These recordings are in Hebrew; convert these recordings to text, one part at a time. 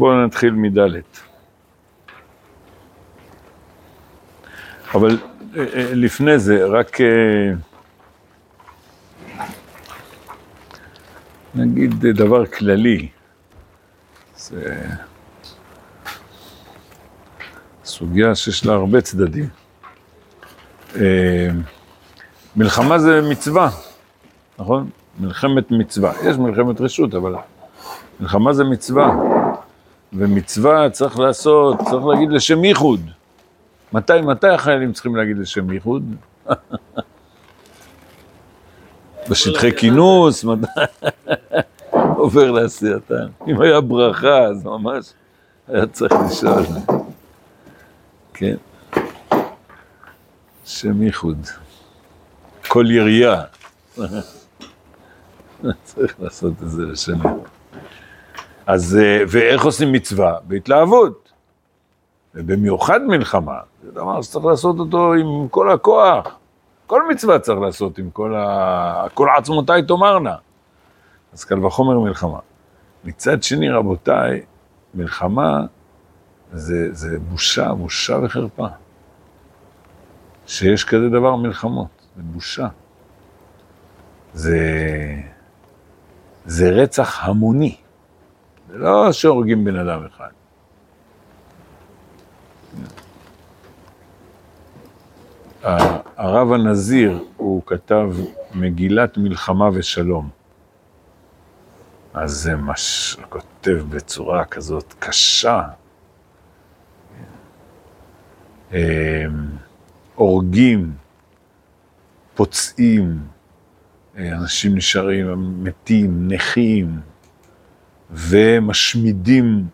בואו נתחיל מדלת. אבל אה, אה, לפני זה, רק אה, נגיד דבר כללי. זה סוגיה שיש לה הרבה צדדים. מלחמה זה מצווה, נכון? מלחמת מצווה. יש מלחמת רשות, אבל מלחמה זה מצווה. ומצווה צריך לעשות, צריך להגיד לשם ייחוד. מתי, מתי החיילים צריכים להגיד לשם ייחוד? בשטחי כינוס, עובר לעשייתם. אם היה ברכה, אז ממש היה צריך לשאול. כן. שם ייחוד. כל ירייה. צריך לעשות את זה לשם ייחוד. אז, אה, ואיך עושים מצווה? בהתלהבות. ובמיוחד מלחמה, זה דבר שצריך לעשות אותו עם כל הכוח. כל מצווה צריך לעשות עם כל ה... כל עצמותיי תאמרנה. אז קל וחומר מלחמה. מצד שני, רבותיי, מלחמה זה, זה בושה, בושה וחרפה. שיש כזה דבר מלחמות, זה בושה. זה, זה רצח המוני. זה לא שהורגים בן אדם אחד. הרב הנזיר, הוא כתב מגילת מלחמה ושלום. אז זה מה שכותב בצורה כזאת קשה. אמ, הורגים, פוצעים, אנשים נשארים מתים, נכים, ומשמידים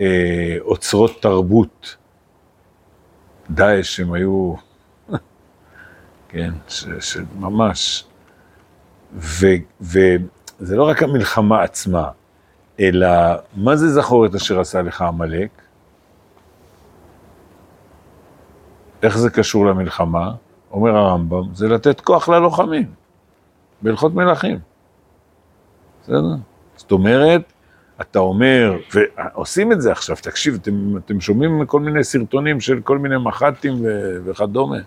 אה, אוצרות תרבות. דאעש, הם היו, כן, שממש, וזה לא רק המלחמה עצמה, אלא מה זה זכור את אשר עשה לך עמלק? איך זה קשור למלחמה? אומר הרמב"ם, זה לתת כוח ללוחמים, בהלכות מלכים. בסדר? זאת אומרת, אתה אומר, ועושים את זה עכשיו, תקשיב, אתם, אתם שומעים כל מיני סרטונים של כל מיני מח"טים וכדומה.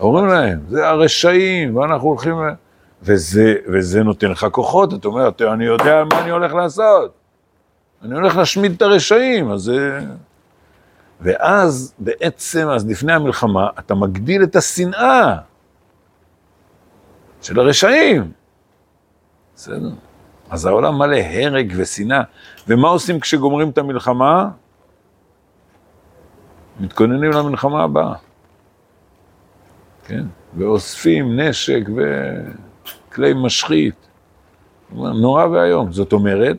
אומרים להם, זה הרשעים, ואנחנו הולכים... וזה, וזה נותן לך כוחות, אתה אומר, אני יודע מה אני הולך לעשות. אני הולך להשמיד את הרשעים, אז זה... ואז בעצם, אז לפני המלחמה, אתה מגדיל את השנאה של הרשעים. בסדר? אז העולם מלא הרג ושנאה. ומה עושים כשגומרים את המלחמה? מתכוננים למלחמה הבאה. כן? ואוספים נשק וכלי משחית. נורא ואיום. זאת אומרת,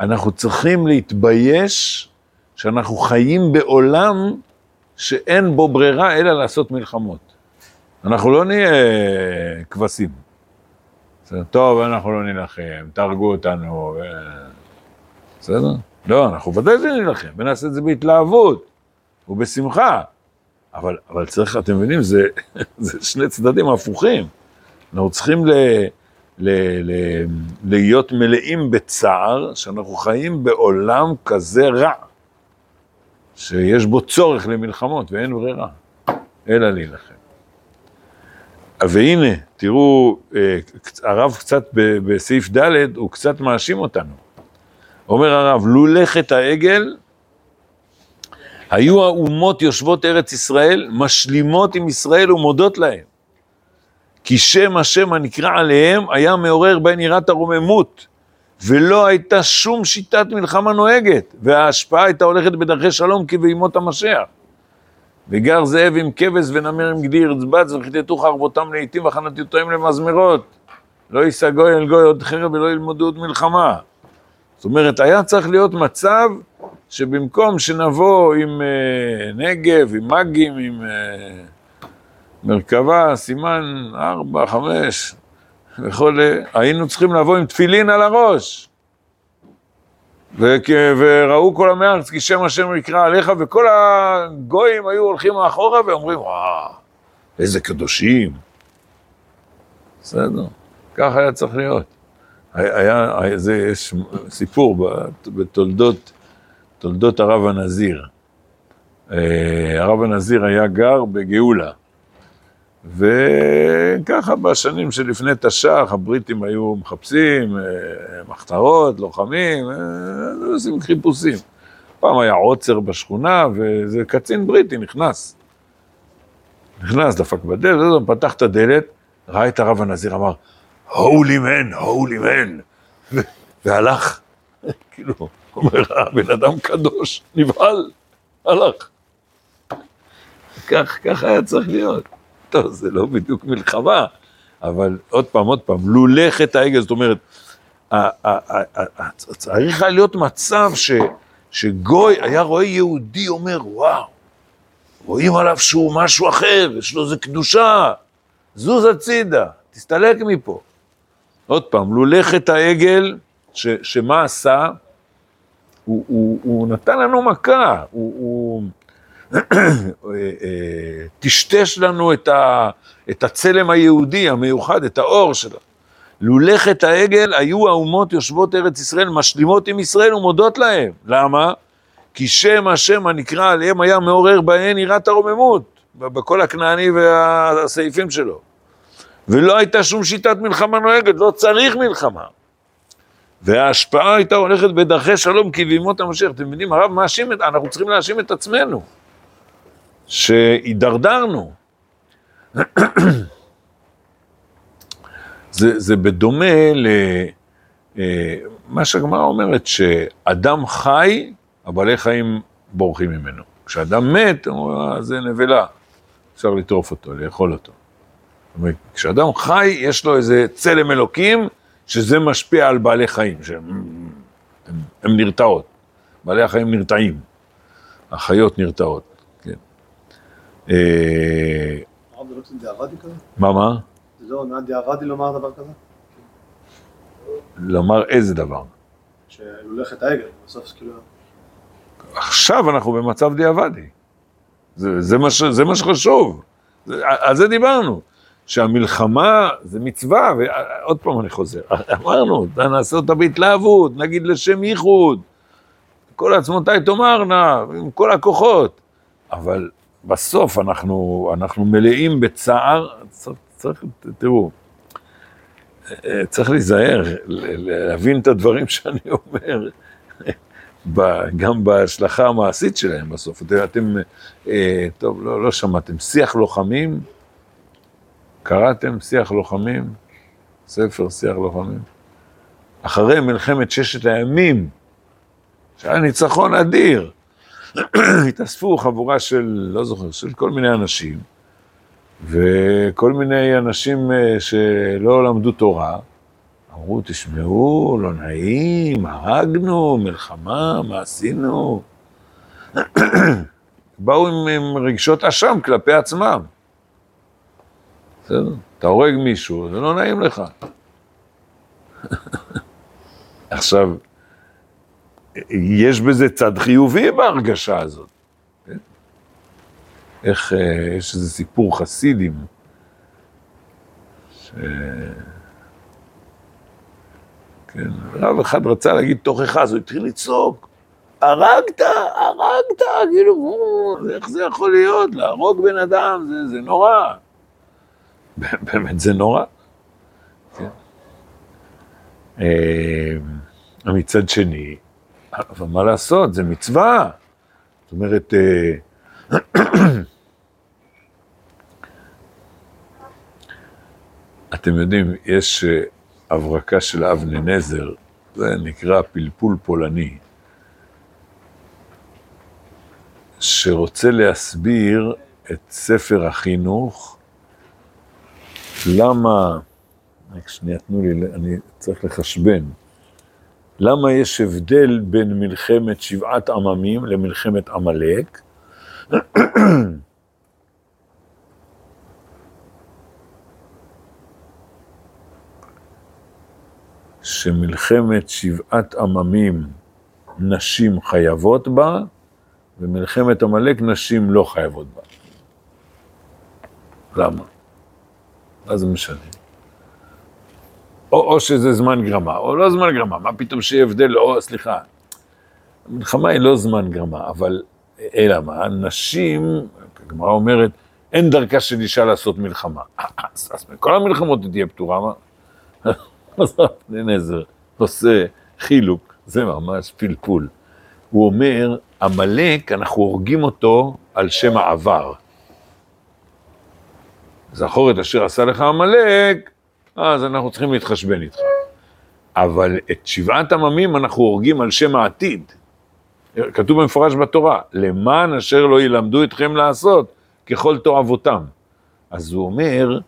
אנחנו צריכים להתבייש שאנחנו חיים בעולם שאין בו ברירה אלא לעשות מלחמות. אנחנו לא נהיה כבשים. טוב, אנחנו לא נילחם, תהרגו אותנו, בסדר? לא, אנחנו ודאי שנילחם, ונעשה את זה בהתלהבות ובשמחה. אבל, אבל צריך, אתם מבינים, זה, זה שני צדדים הפוכים. אנחנו צריכים ל, ל, ל, להיות מלאים בצער, שאנחנו חיים בעולם כזה רע, שיש בו צורך למלחמות ואין ברירה, אלא להילחם. והנה, תראו, אה, הרב קצת בסעיף ד', הוא קצת מאשים אותנו. אומר הרב, לולא חטא העגל, היו האומות יושבות ארץ ישראל, משלימות עם ישראל ומודות להם. כי שם השם הנקרא עליהם היה מעורר בהן יראת הרוממות, ולא הייתה שום שיטת מלחמה נוהגת, וההשפעה הייתה הולכת בדרכי שלום כבימות המשיח. וגר זאב עם כבש ונמר עם גדי ירצבץ וכיתתו חרבותם לעיתים והכנתיותיהם למזמרות. לא יישא גוי אל גוי עוד חרב ולא ילמדו עוד מלחמה. זאת אומרת, היה צריך להיות מצב שבמקום שנבוא עם אה, נגב, עם מגים, עם אה, מרכבה, סימן ארבע, חמש, וכל... היינו צריכים לבוא עם תפילין על הראש. וראו כל עמי הארץ כי שם השם יקרא עליך, וכל הגויים היו הולכים מאחורה ואומרים, וואו, איזה קדושים. בסדר, ככה היה צריך להיות. היה, היה זה, יש סיפור בתולדות תולדות הרב הנזיר. אה, הרב הנזיר היה גר בגאולה. וככה בשנים שלפני תש"ח הבריטים היו מחפשים אה, מחתרות, לוחמים, אה, עושים חיפושים. פעם היה עוצר בשכונה ואיזה קצין בריטי נכנס. נכנס, דפק בדלת, פתח את הדלת, ראה את הרב הנזיר, אמר, הולי מן, הולי מן, והלך, כאילו, אומר, הבן אדם קדוש, נבהל, הלך. כך, כך היה צריך להיות. טוב, זה לא בדיוק מלחמה, אבל עוד פעם, עוד פעם, לולך את העגל, זאת אומרת, צריך היה להיות מצב ש, שגוי היה רואה יהודי אומר, וואו, רואים עליו שהוא משהו אחר, יש לו איזה קדושה, זוז הצידה, תסתלק מפה. עוד פעם, לולך את העגל, ש, שמה עשה? הוא, הוא, הוא נתן לנו מכה, הוא, הוא טשטש לנו את, ה, את הצלם היהודי המיוחד, את האור שלו. לולך את העגל, היו האומות יושבות ארץ ישראל, משלימות עם ישראל ומודות להם. למה? כי שם השם הנקרא עליהם היה מעורר בהן יראת הרוממות, בכל הכנעני והסעיפים שלו. ולא הייתה שום שיטת מלחמה נוהגת, לא צריך מלחמה. וההשפעה הייתה הולכת בדרכי שלום כי בימות המשיח. אתם מבינים, הרב מאשים אנחנו צריכים להאשים את עצמנו, שהידרדרנו. זה, זה בדומה למה אה, שהגמרא אומרת, שאדם חי, הבעלי חיים בורחים ממנו. כשאדם מת, אה, זה נבלה, אפשר לטרוף אותו, לאכול אותו. כשאדם חי, יש לו איזה צלם אלוקים, שזה משפיע על בעלי חיים, שהם הם, הם נרתעות. בעלי החיים נרתעים, החיות נרתעות, אה, לא מה, מה? זה לא נעד דיעבדי לומר דבר כזה? לומר איזה דבר? שהולך את העגל, בסוף כאילו... עכשיו אנחנו במצב דיעבדי. זה, זה, מה, זה מה שחשוב, על זה דיברנו. שהמלחמה זה מצווה, ועוד פעם אני חוזר, אמרנו, נעשה אותה בהתלהבות, נגיד לשם ייחוד, כל עצמותיי תאמרנה, עם כל הכוחות, אבל בסוף אנחנו, אנחנו מלאים בצער, צריך, צריך, תראו, צריך להיזהר, להבין את הדברים שאני אומר, גם בהשלכה המעשית שלהם בסוף. אתם, אתם אה, טוב, לא, לא שמעתם, שיח לוחמים, קראתם שיח לוחמים? ספר שיח לוחמים? אחרי מלחמת ששת הימים, שהיה ניצחון אדיר, התאספו חבורה של, לא זוכר, של כל מיני אנשים, וכל מיני אנשים אה, שלא למדו תורה, אמרו, תשמעו, לא נעים, הרגנו, מלחמה, מה עשינו? באו עם, עם רגשות אשם כלפי עצמם. בסדר? אתה הורג מישהו, זה לא נעים לך. עכשיו, יש בזה צד חיובי בהרגשה הזאת. כן? איך, אה, יש איזה סיפור חסידים, ש... כן, רב אחד רצה להגיד תוכחה, אז הוא התחיל לצעוק, הרגת, הרגת, כאילו, איך זה יכול להיות? להרוג בן אדם, זה, זה נורא. באמת זה נורא. כן. אה, מצד שני, אבל מה לעשות, זה מצווה. זאת אומרת, אה, אתם יודעים, יש אה, הברקה של אבני נזר, זה נקרא פלפול פולני, שרוצה להסביר את ספר החינוך למה, רק שנייה, תנו לי, אני צריך לחשבן. למה יש הבדל בין מלחמת שבעת עממים למלחמת עמלק? שמלחמת שבעת עממים נשים חייבות בה, ומלחמת עמלק נשים לא חייבות בה. למה? מה זה משנה? או, או שזה זמן גרמה, או לא זמן גרמה, מה פתאום שיהיה הבדל, או, סליחה. המלחמה היא לא זמן גרמה, אבל אלא מה, נשים, הגמרא אומרת, אין דרכה של אישה לעשות מלחמה. אז, אז מכל המלחמות היא תהיה פתורה, מה? אז נזר עושה חילוק, זה ממש פלפול. הוא אומר, עמלק, אנחנו הורגים אותו על שם העבר. זכור את אשר עשה לך עמלק, אז אנחנו צריכים להתחשבן איתך. אבל את שבעת עממים אנחנו הורגים על שם העתיד. כתוב במפורש בתורה, למען אשר לא ילמדו אתכם לעשות ככל תועבותם. אז הוא אומר,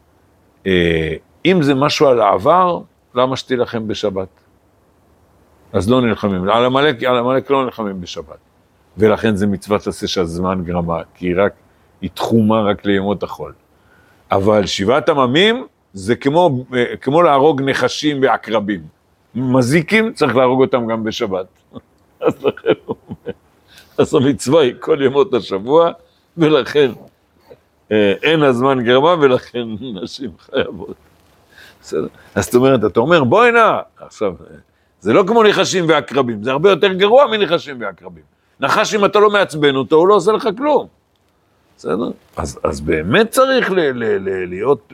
אה, אם זה משהו על העבר, למה שתילחם בשבת? אז לא נלחמים, על עמלק, על עמלק לא נלחמים בשבת. ולכן זה מצוות עשה שהזמן גרמה, כי היא רק, היא תחומה רק לימות החול. אבל שבעת עממים זה כמו, אה, כמו להרוג נחשים ועקרבים. מזיקים, צריך להרוג אותם גם בשבת. אז לכן הוא אומר, אז המצווה היא כל ימות השבוע, ולכן אה, אין הזמן גרמה, ולכן נשים חייבות. בסדר? אז זאת אומרת, אתה אומר, בואי נא, עכשיו, זה לא כמו נחשים ועקרבים, זה הרבה יותר גרוע מנחשים ועקרבים. נחש, אם אתה לא מעצבן אותו, הוא לא עושה לך כלום. בסדר? אז, אז באמת צריך ל, ל, ל, להיות,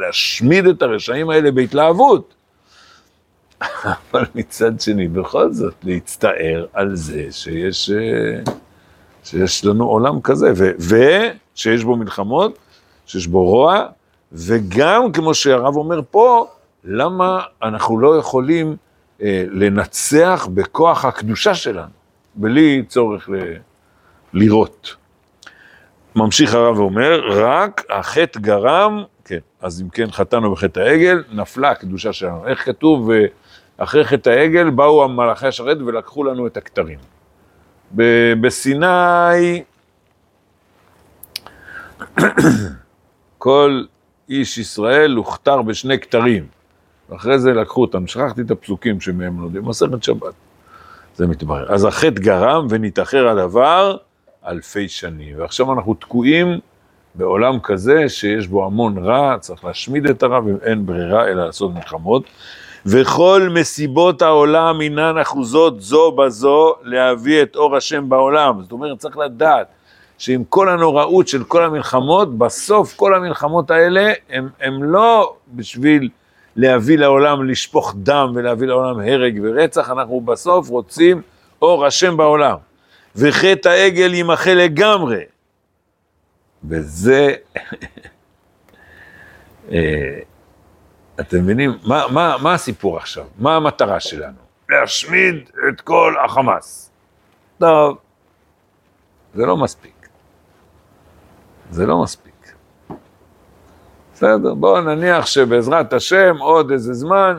להשמיד את הרשעים האלה בהתלהבות. אבל מצד שני, בכל זאת, להצטער על זה שיש, אה, שיש לנו עולם כזה, ו, ושיש בו מלחמות, שיש בו רוע, וגם, כמו שהרב אומר פה, למה אנחנו לא יכולים אה, לנצח בכוח הקדושה שלנו, בלי צורך ל, לירות. ממשיך הרב ואומר, רק החטא גרם, כן, אז אם כן חטאנו בחטא העגל, נפלה הקדושה שלנו. איך כתוב, אחרי חטא העגל באו המלאכי השרת ולקחו לנו את הכתרים. בסיני, כל איש ישראל הוכתר בשני כתרים, ואחרי זה לקחו אותם, שכחתי את הפסוקים שמהם לומדים, מסכת שבת, זה מתברר. אז החטא גרם ונתאחר הדבר אלפי שנים, ועכשיו אנחנו תקועים בעולם כזה שיש בו המון רע, צריך להשמיד את הרע ואין ברירה אלא לעשות מלחמות. וכל מסיבות העולם אינן אחוזות זו בזו להביא את אור השם בעולם. זאת אומרת, צריך לדעת שעם כל הנוראות של כל המלחמות, בסוף כל המלחמות האלה הן לא בשביל להביא לעולם, לשפוך דם ולהביא לעולם הרג ורצח, אנחנו בסוף רוצים אור השם בעולם. וחטא העגל יימחה לגמרי. וזה, אה, אתם מבינים? מה, מה, מה הסיפור עכשיו? מה המטרה שלנו? להשמיד את כל החמאס. טוב, זה לא מספיק. זה לא מספיק. בסדר, בואו נניח שבעזרת השם עוד איזה זמן,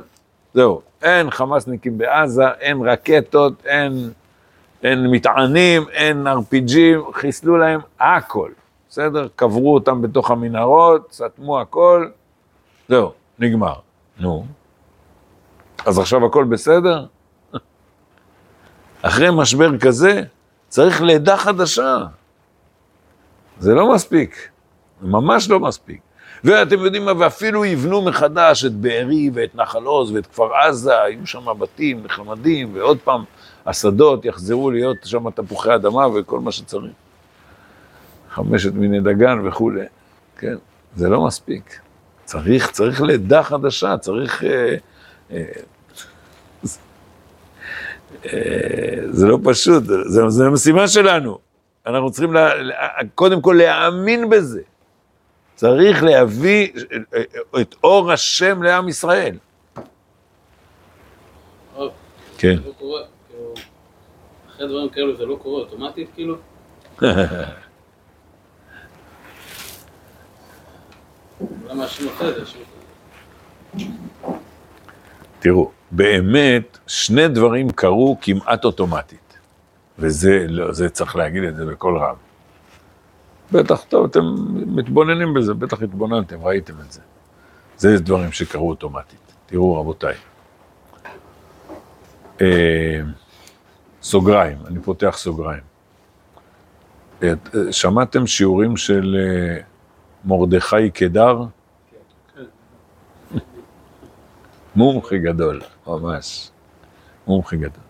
זהו, אין חמאסניקים בעזה, אין רקטות, אין, אין מטענים, אין RPGים, חיסלו להם הכל, בסדר? קברו אותם בתוך המנהרות, סתמו הכל, זהו. נגמר. נו, אז עכשיו הכל בסדר? אחרי משבר כזה, צריך לידה חדשה. זה לא מספיק, ממש לא מספיק. ואתם יודעים מה, ואפילו יבנו מחדש את בארי ואת נחל עוז ואת כפר עזה, יהיו שם בתים נחמדים, ועוד פעם השדות יחזרו להיות שם תפוחי אדמה וכל מה שצריך. חמשת מיני דגן וכולי, כן, זה לא מספיק. צריך, צריך לידה חדשה, צריך... אה, אה, אה, זה לא פשוט, זה, זה המשימה שלנו. אנחנו צריכים לה, קודם כל להאמין בזה. צריך להביא את אור השם לעם ישראל. כן. אחרי דברים כאלו זה לא קורה אוטומטית כאילו? תראו, באמת, שני דברים קרו כמעט אוטומטית, וזה לא, זה צריך להגיד את זה בקול רב. בטח, טוב, אתם מתבוננים בזה, בטח התבוננתם, ראיתם את זה. זה דברים שקרו אוטומטית. תראו, רבותיי. סוגריים, אני פותח סוגריים. אה, שמעתם שיעורים של אה, מרדכי קדר? מומחי גדול, ממש. מומחי גדול.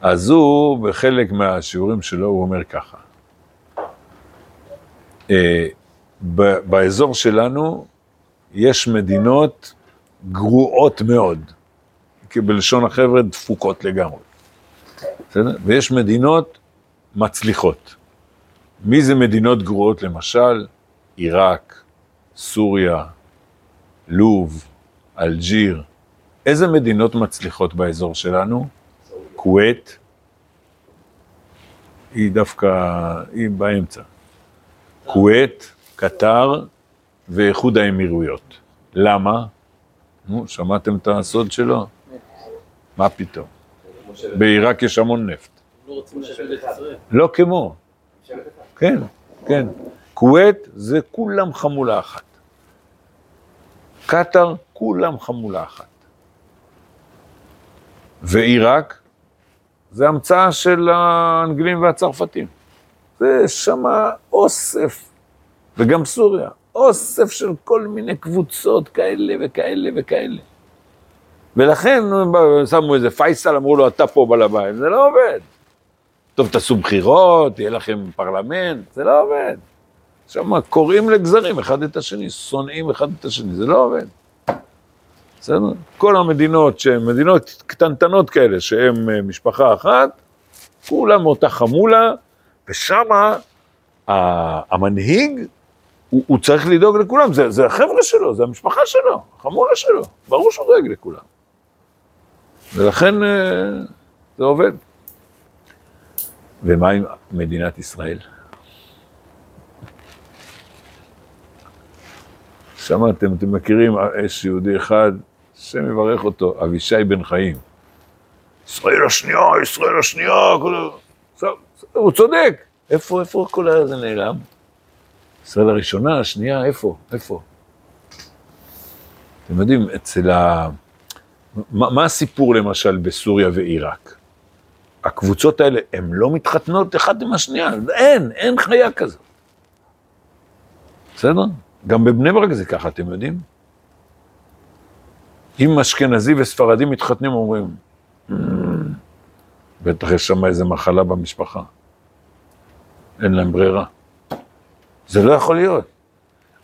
אז הוא, בחלק מהשיעורים שלו, הוא אומר ככה. אה, באזור שלנו יש מדינות גרועות מאוד, בלשון החבר'ה דפוקות לגמרי. בסדר? ויש מדינות מצליחות. מי זה מדינות גרועות למשל? עיראק, סוריה, לוב, אלג'יר. איזה מדינות מצליחות באזור שלנו? כווית, היא דווקא, היא באמצע. כווית, קטר ואיחוד האמירויות. למה? נו, שמעתם את הסוד שלו? מה פתאום? בעיראק יש המון נפט. לא. לא כמו. כן, כן. כווית זה כולם חמולה אחת. קטאר, כולם חמולה אחת. ועיראק, זה המצאה של האנגלים והצרפתים. זה שמה אוסף, וגם סוריה, אוסף של כל מיני קבוצות כאלה וכאלה וכאלה. ולכן שמו איזה פייסל, אמרו לו, אתה פה בעל הבית, זה לא עובד. טוב, תעשו בחירות, יהיה לכם פרלמנט, זה לא עובד. שם קוראים לגזרים אחד את השני, שונאים אחד את השני, זה לא עובד. בסדר? כל המדינות שהן מדינות קטנטנות כאלה, שהן אה, משפחה אחת, כולם מאותה חמולה, ושמה המנהיג, הוא, הוא צריך לדאוג לכולם, זה, זה החבר'ה שלו, זה המשפחה שלו, החמולה שלו, ברור שהוא דואג לכולם. ולכן אה, זה עובד. ומה עם מדינת ישראל? שמעתם, אתם מכירים, יש יהודי אחד, השם יברך אותו, אבישי בן חיים. ישראל השנייה, ישראל השנייה, כל... עכשיו, הוא צודק. איפה, איפה כל הזה נעלם? ישראל הראשונה, השנייה, איפה, איפה? אתם יודעים, אצל ה... מה, מה הסיפור למשל בסוריה ועיראק? הקבוצות האלה, הן לא מתחתנות אחת עם השנייה, אין, אין חיה כזאת. בסדר? גם בבני ברק זה ככה, אתם יודעים? אם אשכנזי וספרדי מתחתנים, אומרים, "אמ, בטח יש שם איזה מחלה במשפחה. אין להם ברירה. זה לא יכול להיות.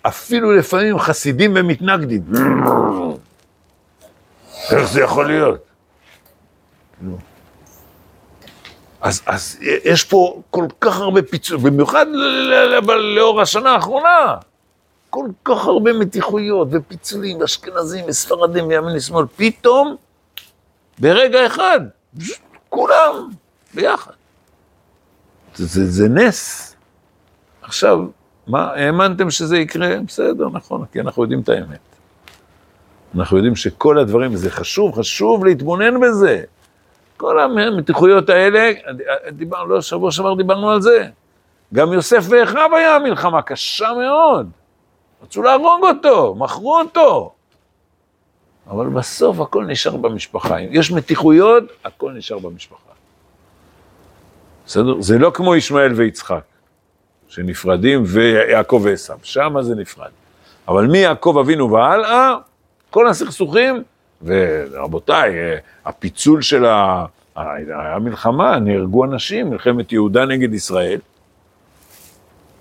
אפילו לפעמים חסידים ומתנגדים. איך זה יכול להיות? אז, אז יש פה כל כך הרבה פיצול, במיוחד לאור השנה האחרונה. כל כך הרבה מתיחויות ופיצולים, אשכנזים וספרדים מימין לשמאל, פתאום, ברגע אחד, כולם ביחד. זה, זה, זה נס. עכשיו, מה, האמנתם שזה יקרה? בסדר, נכון, כי אנחנו יודעים את האמת. אנחנו יודעים שכל הדברים, זה חשוב, חשוב להתבונן בזה. כל המתיחויות האלה, דיברנו, לא, שבוע שעבר דיברנו על זה. גם יוסף ואחיו היה מלחמה קשה מאוד. רצו להרוג אותו, מכרו אותו. אבל בסוף הכל נשאר במשפחה. אם יש מתיחויות, הכל נשאר במשפחה. בסדר? זה לא כמו ישמעאל ויצחק, שנפרדים, ויעקב ועשו, שם זה נפרד. אבל מיעקב אבינו והלאה, כל הסכסוכים, ורבותיי, הפיצול של ה... היה מלחמה, נהרגו אנשים, מלחמת יהודה נגד ישראל.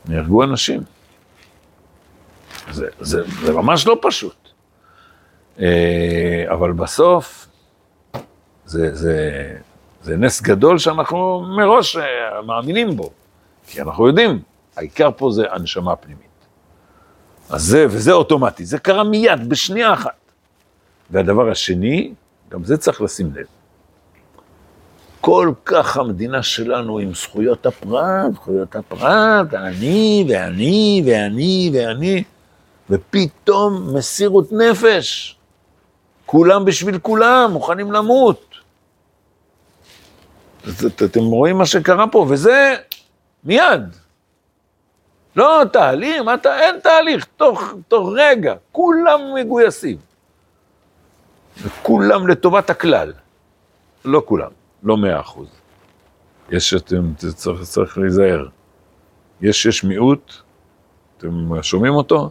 נהרגו אנשים. זה, זה, זה ממש לא פשוט. אה, אבל בסוף, זה, זה, זה נס גדול שאנחנו מראש אה, מאמינים בו. כי אנחנו יודעים, העיקר פה זה הנשמה פנימית. אז זה, וזה אוטומטי, זה קרה מיד, בשנייה אחת. והדבר השני, גם זה צריך לשים לב. כל כך המדינה שלנו עם זכויות הפרט, זכויות הפרט, אני ואני ואני ואני, ופתאום מסירות נפש. כולם בשביל כולם, מוכנים למות. אתם רואים מה שקרה פה, וזה מיד. לא תהליך, מה אתה, אין תהליך, תוך, תוך רגע, כולם מגויסים. וכולם לטובת הכלל. לא כולם, לא מאה אחוז. יש, אתם, צריך, צריך להיזהר. יש, יש מיעוט, אתם שומעים אותו?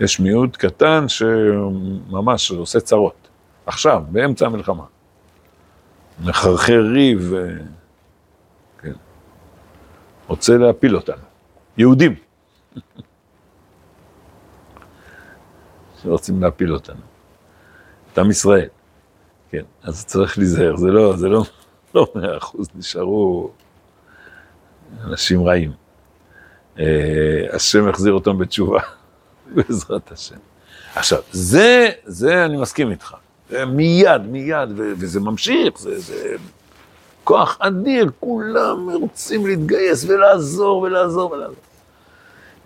יש מיעוט קטן שממש עושה צרות. עכשיו, באמצע המלחמה. מחרחר ריב, אה. רוצה להפיל אותנו. יהודים. שרוצים להפיל אותנו. את עם ישראל. כן, אז צריך להיזהר, זה לא, זה לא, לא מאה אחוז, נשארו אנשים רעים. אה, השם יחזיר אותם בתשובה, בעזרת השם. עכשיו, זה, זה אני מסכים איתך. מיד, מיד, וזה ממשיך, זה, זה כוח אדיר, כולם רוצים להתגייס ולעזור ולעזור ולעזור.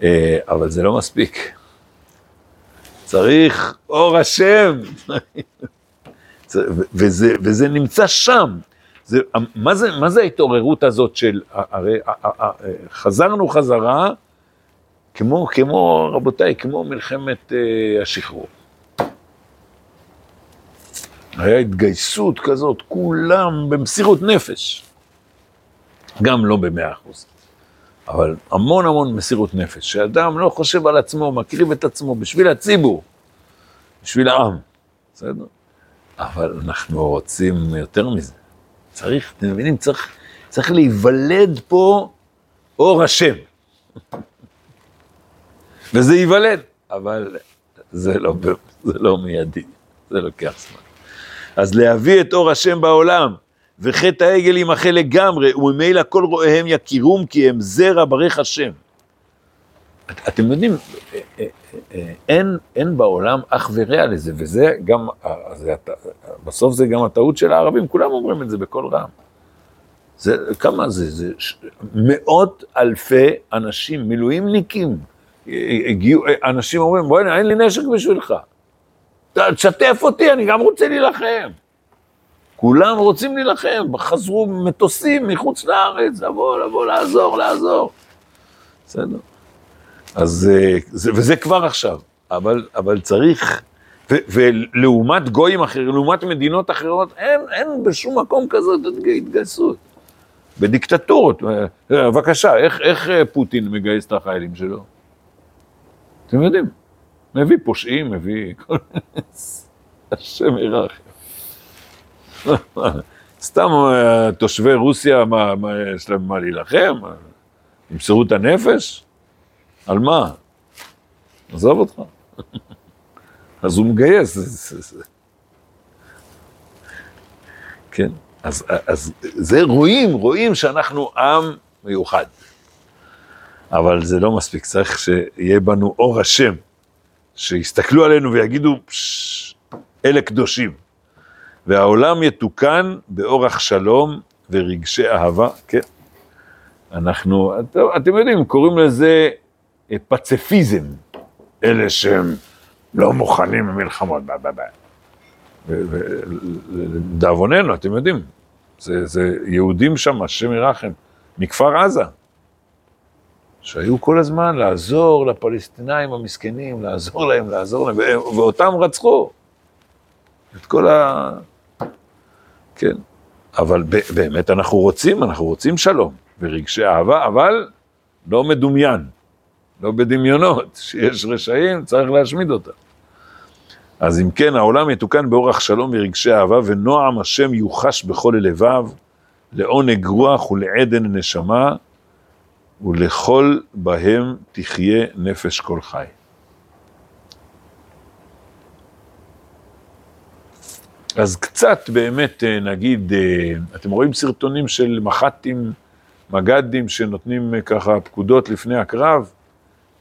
אה, אבל זה לא מספיק. צריך אור השם. וזה, וזה נמצא שם. זה, מה, זה, מה זה ההתעוררות הזאת של, הרי חזרנו חזרה, כמו, כמו, רבותיי, כמו מלחמת אה, השחרור. היה התגייסות כזאת, כולם במסירות נפש. גם לא במאה אחוז, אבל המון המון מסירות נפש, שאדם לא חושב על עצמו, מקריב את עצמו בשביל הציבור, בשביל העם, בסדר? אבל אנחנו רוצים יותר מזה. צריך, אתם מבינים? צריך, צריך להיוולד פה אור השם. וזה ייוולד, אבל זה לא, זה לא מיידי, זה לוקח זמן. אז להביא את אור השם בעולם, וחטא העגל יימחה לגמרי, וממילא כל רואיהם יכירום כי הם זרע ברך השם. את, אתם יודעים, אין, אין בעולם אח ורע לזה, וזה גם, זה, בסוף זה גם הטעות של הערבים, כולם אומרים את זה בקול רם. זה, כמה זה? זה ש, מאות אלפי אנשים, מילואימניקים, הגיעו, אנשים אומרים, בוא'נה, אין לי נשק בשבילך. תשתף אותי, אני גם רוצה להילחם. כולם רוצים להילחם, חזרו מטוסים מחוץ לארץ, לבוא, לבוא, לעזור, לעזור. בסדר. אז, אה, זה, וזה כבר עכשיו, אבל, אבל צריך, ו, ולעומת גויים אחרים, לעומת מדינות אחרות, אין, אין בשום מקום כזאת התגייסות. בדיקטטורות, אה, אה, בבקשה, איך, איך פוטין מגייס את החיילים שלו? אתם יודעים, מביא פושעים, מביא... השם ירחם. סתם תושבי רוסיה, מה, מה, יש להם מה להילחם? ימסרו את הנפש? על מה? עזוב אותך. אז הוא מגייס. כן, אז, אז זה רואים, רואים שאנחנו עם מיוחד. אבל זה לא מספיק, צריך שיהיה בנו אור השם, שיסתכלו עלינו ויגידו, אלה קדושים. והעולם יתוקן באורח שלום ורגשי אהבה, כן. אנחנו, את, אתם יודעים, קוראים לזה פציפיזם, אלה שהם לא מוכנים למלחמות, ולדאבוננו, אתם יודעים, זה, זה יהודים שם, השם ירחם, מכפר עזה, שהיו כל הזמן לעזור לפלסטינאים המסכנים, לעזור להם, לעזור להם, ואותם רצחו. את כל ה... כן. אבל באמת אנחנו רוצים, אנחנו רוצים שלום ורגשי אהבה, אבל לא מדומיין. לא בדמיונות, שיש רשעים, צריך להשמיד אותם. אז אם כן, העולם יתוקן באורח שלום ורגשי אהבה, ונועם השם יוחש בכל לבב, לעונג רוח ולעדן נשמה, ולכל בהם תחיה נפש כל חי. אז קצת באמת, אה, נגיד, אה, אתם רואים סרטונים של מח"טים, מג"דים, שנותנים אה, ככה פקודות לפני הקרב?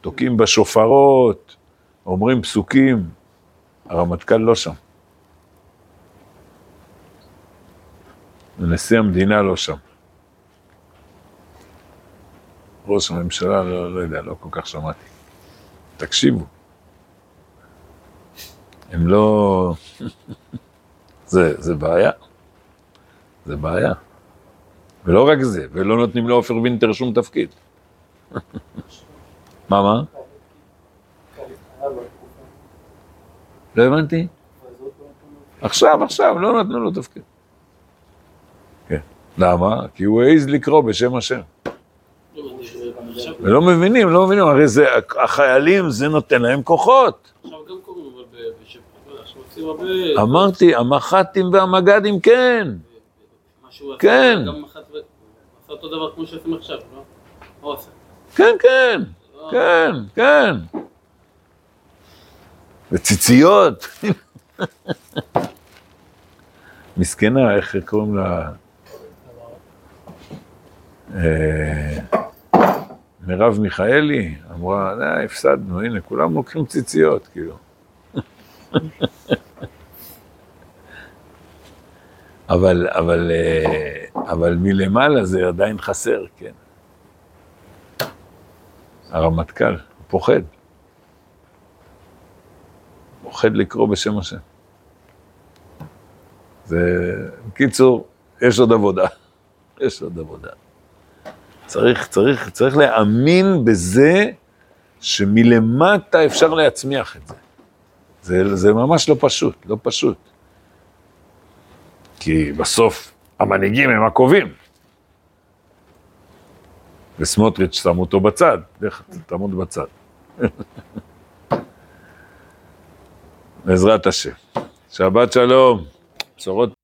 תוקעים בשופרות, אומרים פסוקים, הרמטכ"ל לא שם. ונשיא המדינה לא שם. ראש הממשלה, לא, לא יודע, לא כל כך שמעתי. תקשיבו. הם לא... זה, זה בעיה. זה בעיה. ולא רק זה, ולא נותנים לעופר וינטר שום תפקיד. מה, מה? לא הבנתי. עכשיו, עכשיו, לא נתנו לו תפקיד. כן. למה? כי הוא העז לקרוא בשם השם. ולא מבינים, לא מבינים, הרי זה, החיילים, זה נותן להם כוחות. עכשיו גם קוראים, אבל בשם, עכשיו רוצים הרבה... אמרתי, המח"טים והמג"דים כן. כן. גם. עשה אותו דבר כמו שעושים עכשיו, לא? מה הוא עשה? כן, כן, לא, כן, כן. וציציות. מסכנה, איך קוראים לה? מרב מיכאלי אמרה, אה, הפסדנו, הנה, כולם לוקחים ציציות, כאילו. אבל, אבל, אה, אבל מלמעלה זה עדיין חסר, כן. הרמטכ"ל, הוא פוחד. פוחד לקרוא בשם השם. זה, בקיצור, יש עוד עבודה. יש עוד עבודה. צריך, צריך, צריך להאמין בזה שמלמטה אפשר להצמיח את זה. זה, זה ממש לא פשוט, לא פשוט. כי בסוף המנהיגים הם הקובעים. וסמוטריץ' שם אותו בצד, לך תעמוד בצד. בעזרת השם. שבת שלום, בשורות